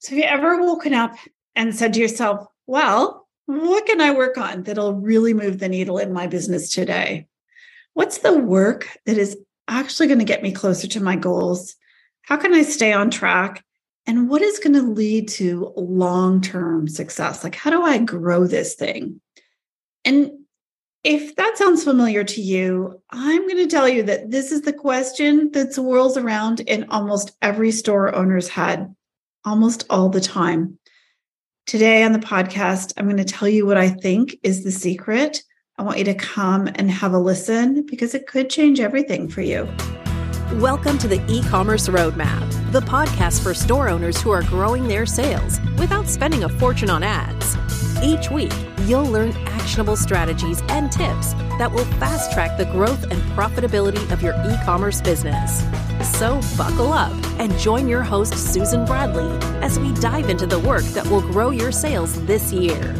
So, have you ever woken up and said to yourself, well, what can I work on that'll really move the needle in my business today? What's the work that is actually going to get me closer to my goals? How can I stay on track? And what is going to lead to long term success? Like, how do I grow this thing? And if that sounds familiar to you, I'm going to tell you that this is the question that swirls around in almost every store owner's head almost all the time. Today on the podcast, I'm going to tell you what I think is the secret. I want you to come and have a listen because it could change everything for you. Welcome to the e commerce roadmap, the podcast for store owners who are growing their sales without spending a fortune on ads. Each week, you'll learn actionable strategies and tips that will fast track the growth and profitability of your e commerce business. So buckle up and join your host, Susan Bradley, as we dive into the work that will grow your sales this year.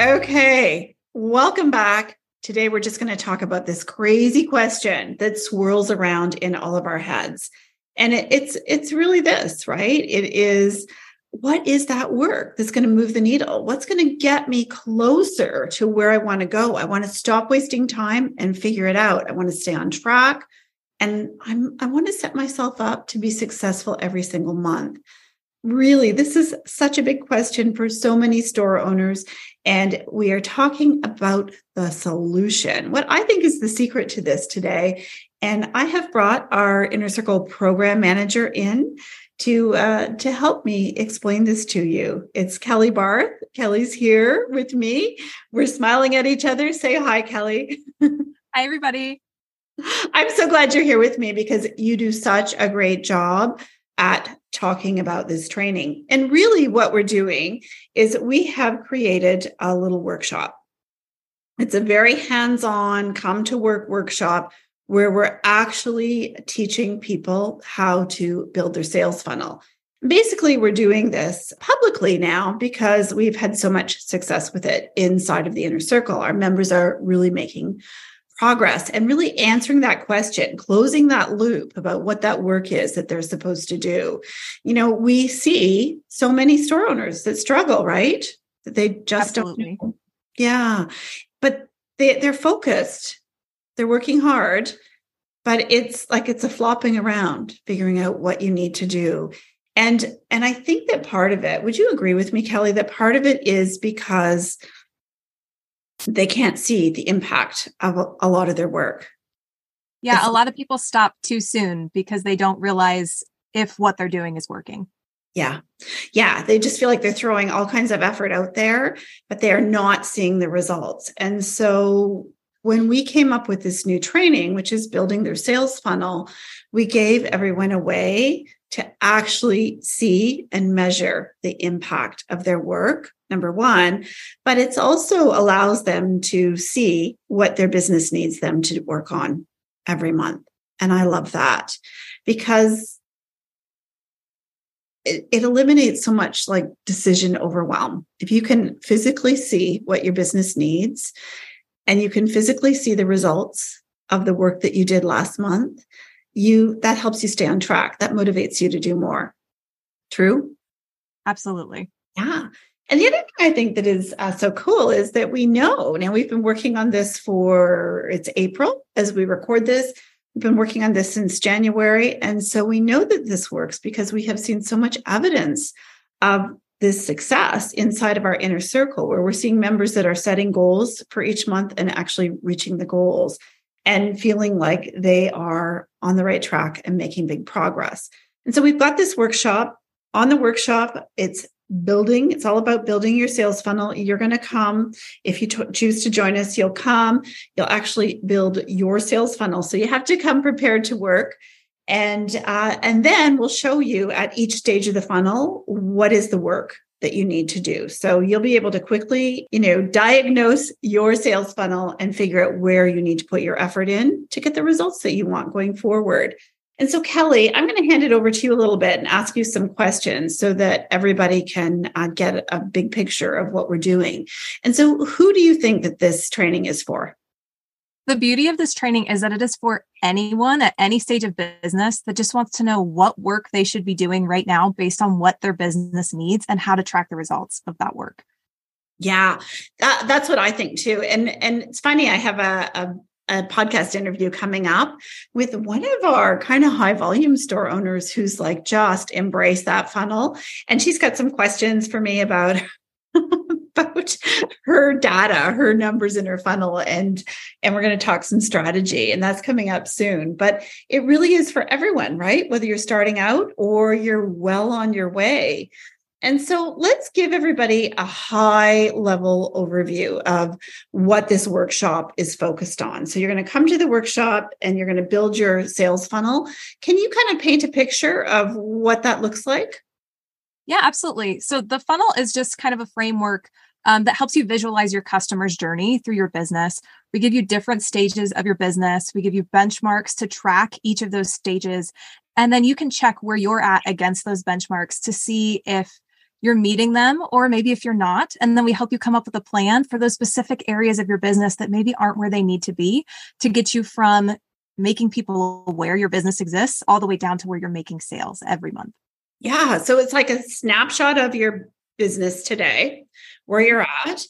Okay, welcome back. Today, we're just going to talk about this crazy question that swirls around in all of our heads. And it, it's it's really this, right? It is what is that work that's going to move the needle? What's going to get me closer to where I want to go? I want to stop wasting time and figure it out. I want to stay on track. And I'm, I want to set myself up to be successful every single month. Really, this is such a big question for so many store owners. And we are talking about the solution. What I think is the secret to this today. And I have brought our Inner Circle program manager in to uh, to help me explain this to you. It's Kelly Barth. Kelly's here with me. We're smiling at each other. Say hi, Kelly. Hi, everybody. I'm so glad you're here with me because you do such a great job at talking about this training. And really, what we're doing is we have created a little workshop. It's a very hands on, come to work workshop where we're actually teaching people how to build their sales funnel. Basically, we're doing this publicly now because we've had so much success with it inside of the inner circle. Our members are really making progress and really answering that question, closing that loop about what that work is that they're supposed to do. You know, we see so many store owners that struggle, right? That they just Absolutely. don't. Yeah. But they, they're focused they're working hard, but it's like it's a flopping around, figuring out what you need to do. And and I think that part of it, would you agree with me, Kelly, that part of it is because they can't see the impact of a, a lot of their work. Yeah, it's, a lot of people stop too soon because they don't realize if what they're doing is working. Yeah. Yeah. They just feel like they're throwing all kinds of effort out there, but they are not seeing the results. And so when we came up with this new training, which is building their sales funnel, we gave everyone a way to actually see and measure the impact of their work, number one, but it also allows them to see what their business needs them to work on every month. And I love that because it, it, eliminates so much like decision overwhelm. If you can physically see what your business needs and you can physically see the results of the work that you did last month, you that helps you stay on track. That motivates you to do more. True? Absolutely. Yeah. And the other thing I think that is uh, so cool is that we know now we've been working on this for it's April as we record this. We've been working on this since January. And so we know that this works because we have seen so much evidence of this success inside of our inner circle where we're seeing members that are setting goals for each month and actually reaching the goals and feeling like they are on the right track and making big progress. And so we've got this workshop. On the workshop, it's building, it's all about building your sales funnel. You're going to come. If you choose to join us, you'll come. You'll actually build your sales funnel. So you have to come prepared to work and uh, and then we'll show you at each stage of the funnel what is the work that you need to do. So you'll be able to quickly you know diagnose your sales funnel and figure out where you need to put your effort in to get the results that you want going forward. And so kelly i'm going to hand it over to you a little bit and ask you some questions so that everybody can uh, get a big picture of what we're doing. And so who do you think that this training is for The beauty of this training is that it is for anyone at any stage of business that just wants to know what work they should be doing right now based on what their business needs and how to track the results of that work. Yeah, that, that's what I think too. And and it's funny, I have a, a a podcast interview coming up with one of our kind of high volume store owners who's like just embrace that funnel. And she's got some questions for me about about her data, her numbers in her funnel and and we're going to talk some strategy and that's coming up soon. But it really is for everyone, right? Whether you're starting out or you're well on your way. And so let's give everybody a high level overview of what this workshop is focused on. So you're going to come to the workshop and you're going to build your sales funnel. Can you kind of paint a picture of what that looks like? Yeah, absolutely. So the funnel is just kind of a framework um, that helps you visualize your customer's journey through your business. We give you different stages of your business. We give you benchmarks to track each of those stages. And then you can check where you're at against those benchmarks to see if you're meeting them or maybe if you're not. And then we help you come up with a plan for those specific areas of your business that maybe aren't where they need to be to get you from making people aware your business exists all the way down to where you're making sales every month. Yeah. So it's like a snapshot of your business today, where you're at.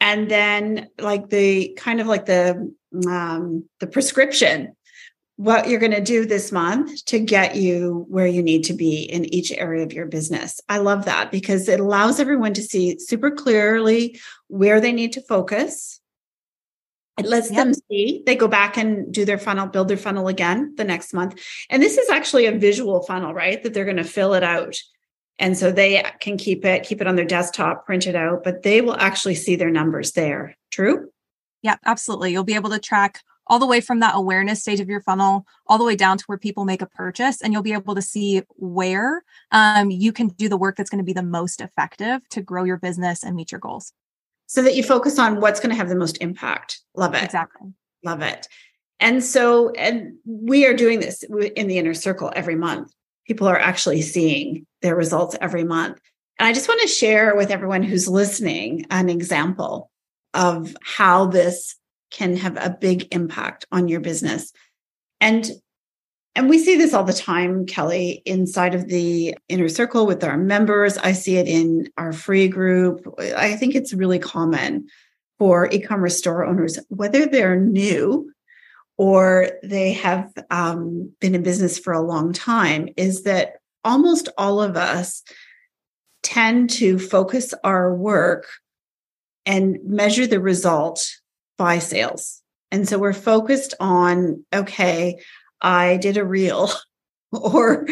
And then like the kind of like the um the prescription what you're going to do this month to get you where you need to be in each area of your business. I love that because it allows everyone to see super clearly where they need to focus. It lets yep. them see. They go back and do their funnel, build their funnel again the next month. And this is actually a visual funnel, right? That they're going to fill it out. And so they can keep it, keep it on their desktop, print it out, but they will actually see their numbers there. True? Yeah, absolutely. You'll be able to track all the way from that awareness stage of your funnel all the way down to where people make a purchase and you'll be able to see where um, you can do the work that's going to be the most effective to grow your business and meet your goals so that you focus on what's going to have the most impact love it exactly love it and so and we are doing this in the inner circle every month people are actually seeing their results every month and i just want to share with everyone who's listening an example of how this can have a big impact on your business. And and we see this all the time, Kelly, inside of the inner circle with our members. I see it in our free group. I think it's really common for e commerce store owners, whether they're new or they have um, been in business for a long time, is that almost all of us tend to focus our work and measure the result by sales. And so we're focused on, okay, I did a reel or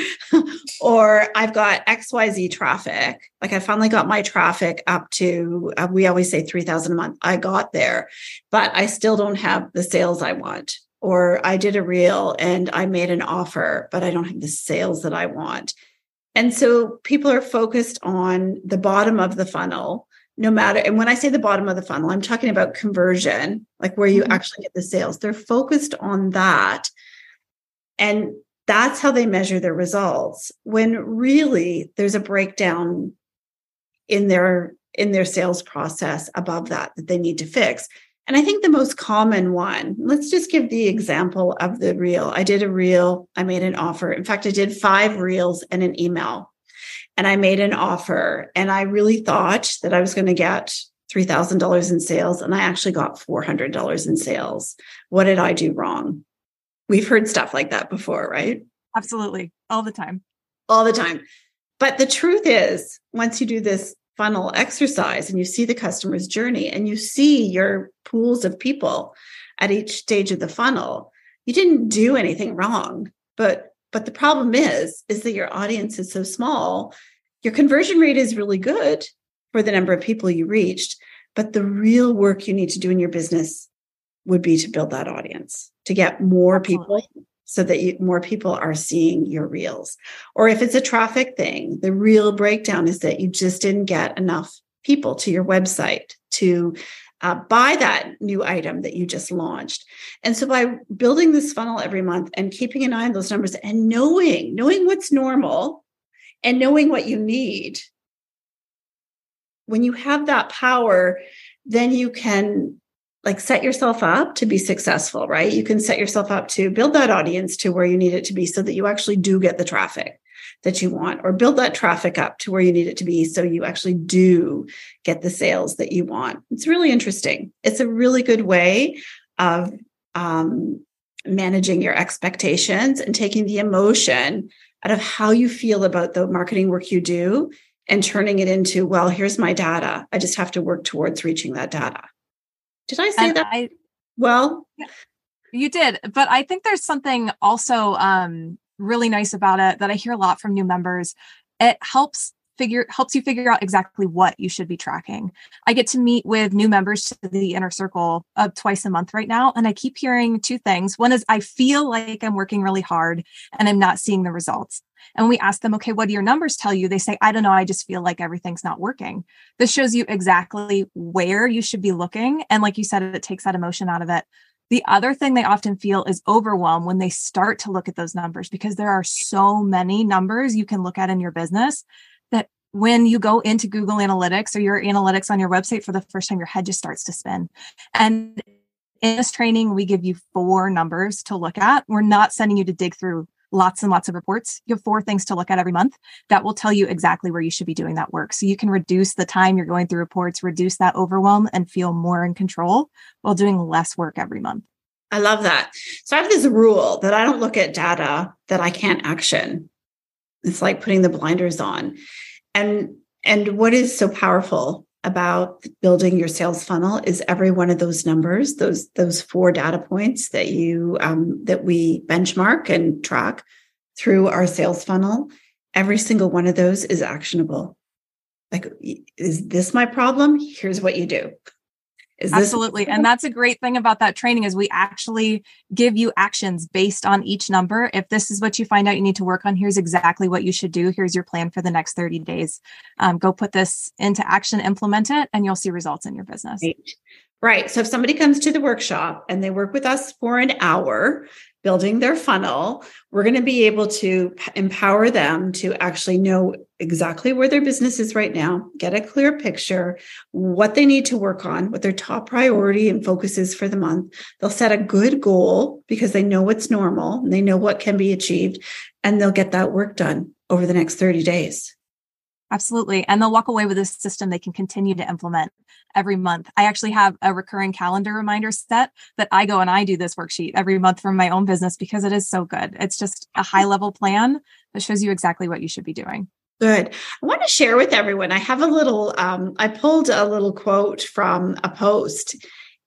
or I've got XYZ traffic. Like I finally got my traffic up to uh, we always say 3000 a month. I got there, but I still don't have the sales I want. Or I did a reel and I made an offer, but I don't have the sales that I want. And so people are focused on the bottom of the funnel no matter and when i say the bottom of the funnel i'm talking about conversion like where you mm-hmm. actually get the sales they're focused on that and that's how they measure their results when really there's a breakdown in their in their sales process above that that they need to fix and i think the most common one let's just give the example of the reel i did a reel i made an offer in fact i did five reels and an email and I made an offer and I really thought that I was going to get $3,000 in sales and I actually got $400 in sales. What did I do wrong? We've heard stuff like that before, right? Absolutely. All the time. All the time. But the truth is, once you do this funnel exercise and you see the customer's journey and you see your pools of people at each stage of the funnel, you didn't do anything wrong. But but the problem is, is that your audience is so small. Your conversion rate is really good for the number of people you reached, but the real work you need to do in your business would be to build that audience, to get more people so that you, more people are seeing your reels. Or if it's a traffic thing, the real breakdown is that you just didn't get enough people to your website to uh, buy that new item that you just launched. And so by building this funnel every month and keeping an eye on those numbers and knowing, knowing what's normal and knowing what you need, when you have that power, then you can like set yourself up to be successful, right? You can set yourself up to build that audience to where you need it to be so that you actually do get the traffic that you want or build that traffic up to where you need it to be so you actually do get the sales that you want. It's really interesting. It's a really good way of um, managing your expectations and taking the emotion out of how you feel about the marketing work you do and turning it into, well, here's my data. I just have to work towards reaching that data. Did I say and that? I, well, you did, but I think there's something also um, really nice about it that I hear a lot from new members. It helps figure helps you figure out exactly what you should be tracking. I get to meet with new members to the inner circle of twice a month right now and I keep hearing two things. One is I feel like I'm working really hard and I'm not seeing the results. And we ask them, okay, what do your numbers tell you? They say, I don't know. I just feel like everything's not working. This shows you exactly where you should be looking. And like you said, it takes that emotion out of it. The other thing they often feel is overwhelm when they start to look at those numbers because there are so many numbers you can look at in your business when you go into Google Analytics or your analytics on your website for the first time, your head just starts to spin. And in this training, we give you four numbers to look at. We're not sending you to dig through lots and lots of reports. You have four things to look at every month that will tell you exactly where you should be doing that work. So you can reduce the time you're going through reports, reduce that overwhelm, and feel more in control while doing less work every month. I love that. So I have this rule that I don't look at data that I can't action. It's like putting the blinders on. And and what is so powerful about building your sales funnel is every one of those numbers those those four data points that you um, that we benchmark and track through our sales funnel every single one of those is actionable. Like is this my problem? Here's what you do is Absolutely. and that's a great thing about that training is we actually give you actions based on each number. If this is what you find out you need to work on, here's exactly what you should do. Here's your plan for the next 30 days. Um, go put this into action, implement it, and you'll see results in your business. Right. right. So if somebody comes to the workshop and they work with us for an hour, building their funnel, we're going to be able to empower them to actually know exactly where their business is right now, get a clear picture, what they need to work on, what their top priority and focus is for the month. They'll set a good goal because they know what's normal and they know what can be achieved, and they'll get that work done over the next 30 days. Absolutely. And they'll walk away with a system they can continue to implement every month. I actually have a recurring calendar reminder set that I go and I do this worksheet every month from my own business because it is so good. It's just a high level plan that shows you exactly what you should be doing. Good. I want to share with everyone. I have a little, um, I pulled a little quote from a post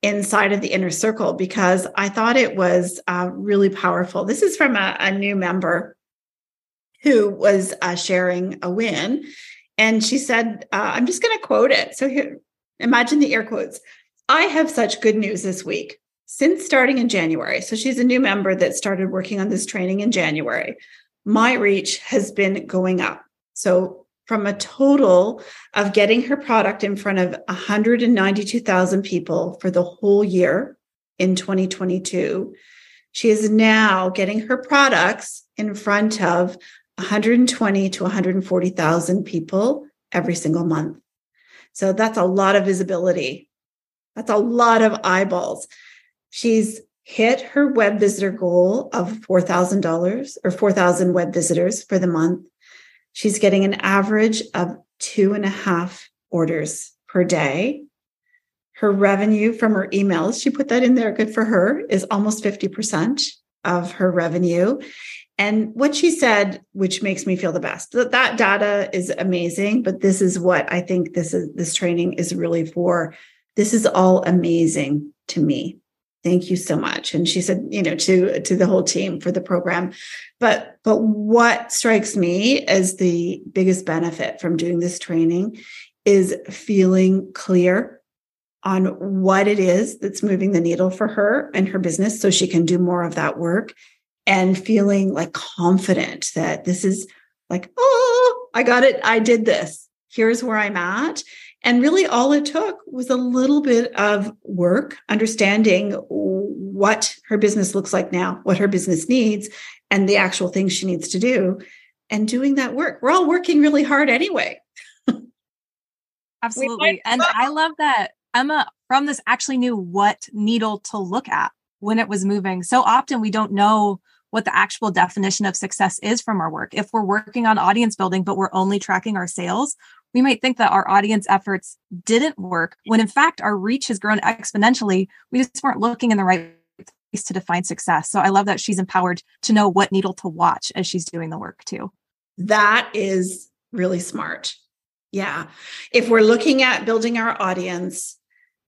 inside of the inner circle because I thought it was uh, really powerful. This is from a, a new member who was uh, sharing a win. And she said, uh, I'm just going to quote it. So here, imagine the air quotes. I have such good news this week. Since starting in January, so she's a new member that started working on this training in January, my reach has been going up. So, from a total of getting her product in front of 192,000 people for the whole year in 2022, she is now getting her products in front of 120 to 140,000 people every single month. So that's a lot of visibility. That's a lot of eyeballs. She's hit her web visitor goal of $4,000 or 4,000 web visitors for the month. She's getting an average of two and a half orders per day. Her revenue from her emails, she put that in there, good for her, is almost 50% of her revenue. And what she said, which makes me feel the best, that that data is amazing, but this is what I think this is this training is really for. This is all amazing to me. Thank you so much. And she said, you know, to to the whole team for the program. But but what strikes me as the biggest benefit from doing this training is feeling clear on what it is that's moving the needle for her and her business so she can do more of that work and feeling like confident that this is like, oh, I got it. I did this. Here's where I'm at. And really, all it took was a little bit of work, understanding what her business looks like now, what her business needs, and the actual things she needs to do, and doing that work. We're all working really hard anyway. Absolutely. and I love that Emma from this actually knew what needle to look at when it was moving. So often we don't know what the actual definition of success is from our work. If we're working on audience building, but we're only tracking our sales, we might think that our audience efforts didn't work when in fact our reach has grown exponentially. We just weren't looking in the right place to define success. So I love that she's empowered to know what needle to watch as she's doing the work too. That is really smart. Yeah. If we're looking at building our audience,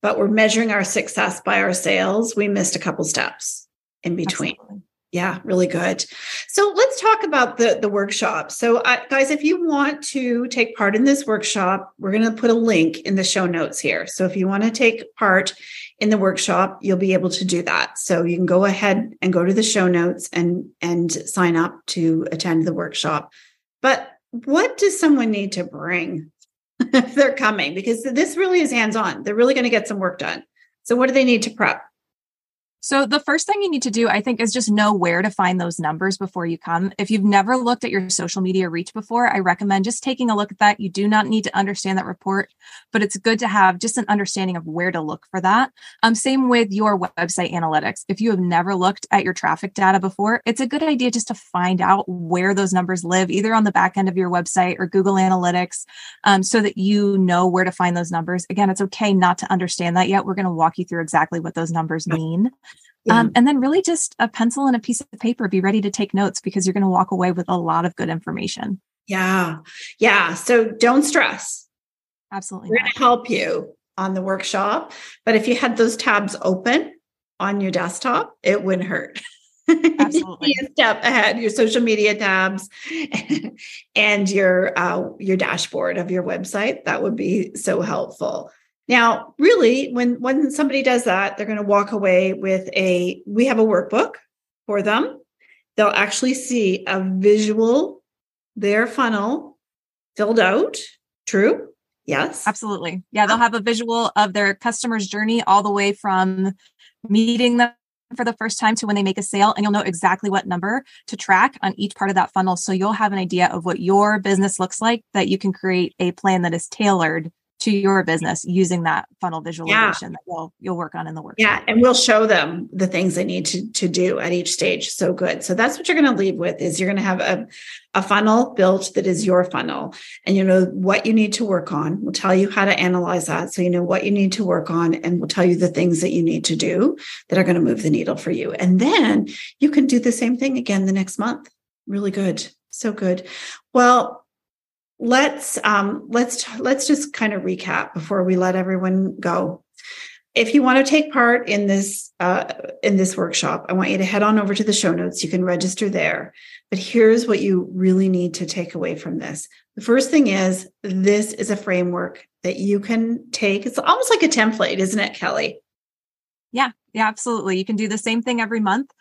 but we're measuring our success by our sales, we missed a couple steps in between. Absolutely. Yeah, really good. So let's talk about the the workshop. So uh, guys, if you want to take part in this workshop, we're going to put a link in the show notes here. So if you want to take part in the workshop, you'll be able to do that. So you can go ahead and go to the show notes and and sign up to attend the workshop. But what does someone need to bring if they're coming? Because this really is hands on. They're really going to get some work done. So what do they need to prep? So the first thing you need to do, I think, is just know where to find those numbers before you come. If you've never looked at your social media reach before, I recommend just taking a look at that. You do not need to understand that report, but it's good to have just an understanding of where to look for that. Um, same with your website analytics. If you have never looked at your traffic data before, it's a good idea just to find out where those numbers live, either on the back end of your website or Google Analytics, um, so that you know where to find those numbers. Again, it's okay not to understand that yet. We're going to walk you through exactly what those numbers mean. Yeah. Um, and then really just a pencil and a piece of paper, be ready to take notes because you're going to walk away with a lot of good information. Yeah. Yeah. So don't stress. Absolutely. We're going to help you on the workshop. But if you had those tabs open on your desktop, it wouldn't hurt. Absolutely. a step ahead, your social media tabs and your uh, your dashboard of your website. That would be so helpful. Now, really, when when somebody does that, they're going to walk away with a we have a workbook for them. They'll actually see a visual their funnel filled out. True? Yes. Absolutely. Yeah, they'll have a visual of their customer's journey all the way from meeting them for the first time to when they make a sale and you'll know exactly what number to track on each part of that funnel so you'll have an idea of what your business looks like that you can create a plan that is tailored to your business using that funnel visualization yeah. that you'll you'll work on in the workshop. Yeah, and we'll show them the things they need to to do at each stage. So good. So that's what you're going to leave with is you're going to have a a funnel built that is your funnel and you know what you need to work on. We'll tell you how to analyze that so you know what you need to work on and we'll tell you the things that you need to do that are going to move the needle for you. And then you can do the same thing again the next month. Really good. So good. Well, let's um, let's let's just kind of recap before we let everyone go. If you want to take part in this uh, in this workshop, I want you to head on over to the show notes. You can register there. But here's what you really need to take away from this. The first thing is this is a framework that you can take. It's almost like a template, isn't it, Kelly? Yeah, yeah, absolutely. You can do the same thing every month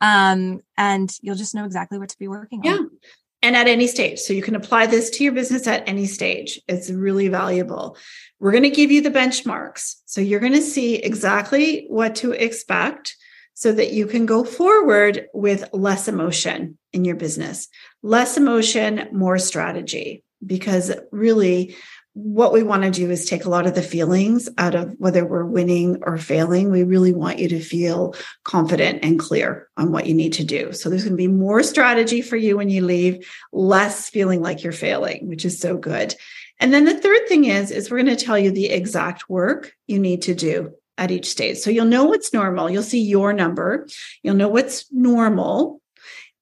um, and you'll just know exactly what to be working on. Yeah and at any stage. So you can apply this to your business at any stage. It's really valuable. We're going to give you the benchmarks. So you're going to see exactly what to expect so that you can go forward with less emotion in your business. Less emotion, more strategy. Because really, what we want to do is take a lot of the feelings out of whether we're winning or failing. We really want you to feel confident and clear on what you need to do. So there's going to be more strategy for you when you leave, less feeling like you're failing, which is so good. And then the third thing is is we're going to tell you the exact work you need to do at each stage. So you'll know what's normal. You'll see your number. You'll know what's normal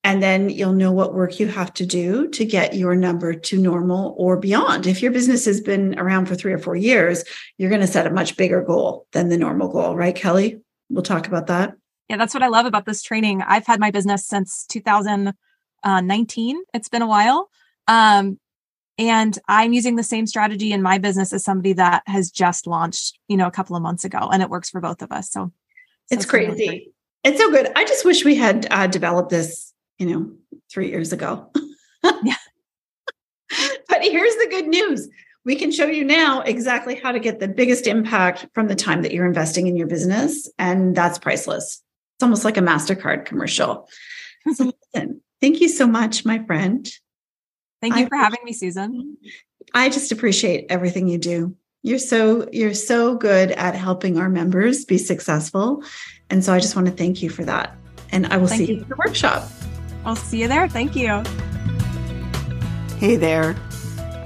and then you'll know what work you have to do to get your number to normal or beyond. If your business has been around for three or four years, you're going to set a much bigger goal than the normal goal, right, Kelly? We'll talk about that. Yeah, that's what I love about this training. I've had my business since 2019. It's been a while. Um, and I'm using the same strategy in my business as somebody that has just launched, you know, a couple of months ago, and it works for both of us. So, so it's, crazy. Really it's so good. I just wish we had uh, developed this you know, three years ago. yeah. But here's the good news. We can show you now exactly how to get the biggest impact from the time that you're investing in your business. And that's priceless. It's almost like a MasterCard commercial. So listen, thank you so much, my friend. Thank you I, for having me, Susan. I just appreciate everything you do. You're so you're so good at helping our members be successful. And so I just want to thank you for that. And I will thank see you at the workshop. I'll see you there. Thank you. Hey there.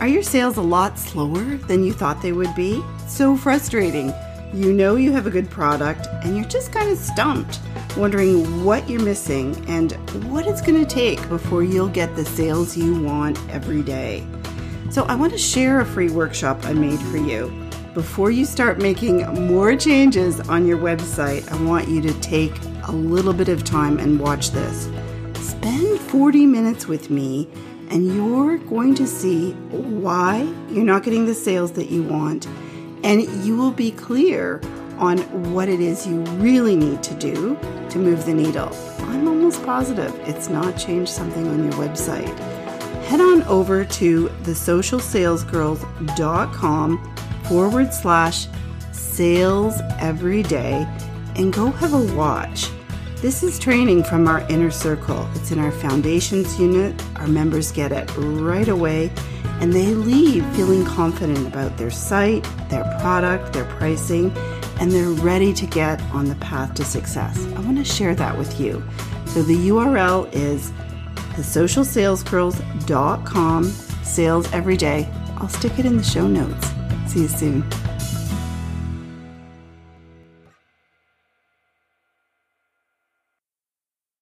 Are your sales a lot slower than you thought they would be? So frustrating. You know you have a good product and you're just kind of stumped, wondering what you're missing and what it's going to take before you'll get the sales you want every day. So, I want to share a free workshop I made for you. Before you start making more changes on your website, I want you to take a little bit of time and watch this. Spend 40 minutes with me, and you're going to see why you're not getting the sales that you want, and you will be clear on what it is you really need to do to move the needle. I'm almost positive it's not changed something on your website head on over to thesocialsalesgirls.com forward slash sales every day and go have a watch. This is training from our inner circle. It's in our foundations unit. Our members get it right away and they leave feeling confident about their site, their product, their pricing, and they're ready to get on the path to success. I want to share that with you. So the URL is thesocialsalesgirls.com sales every day. I'll stick it in the show notes. See you soon.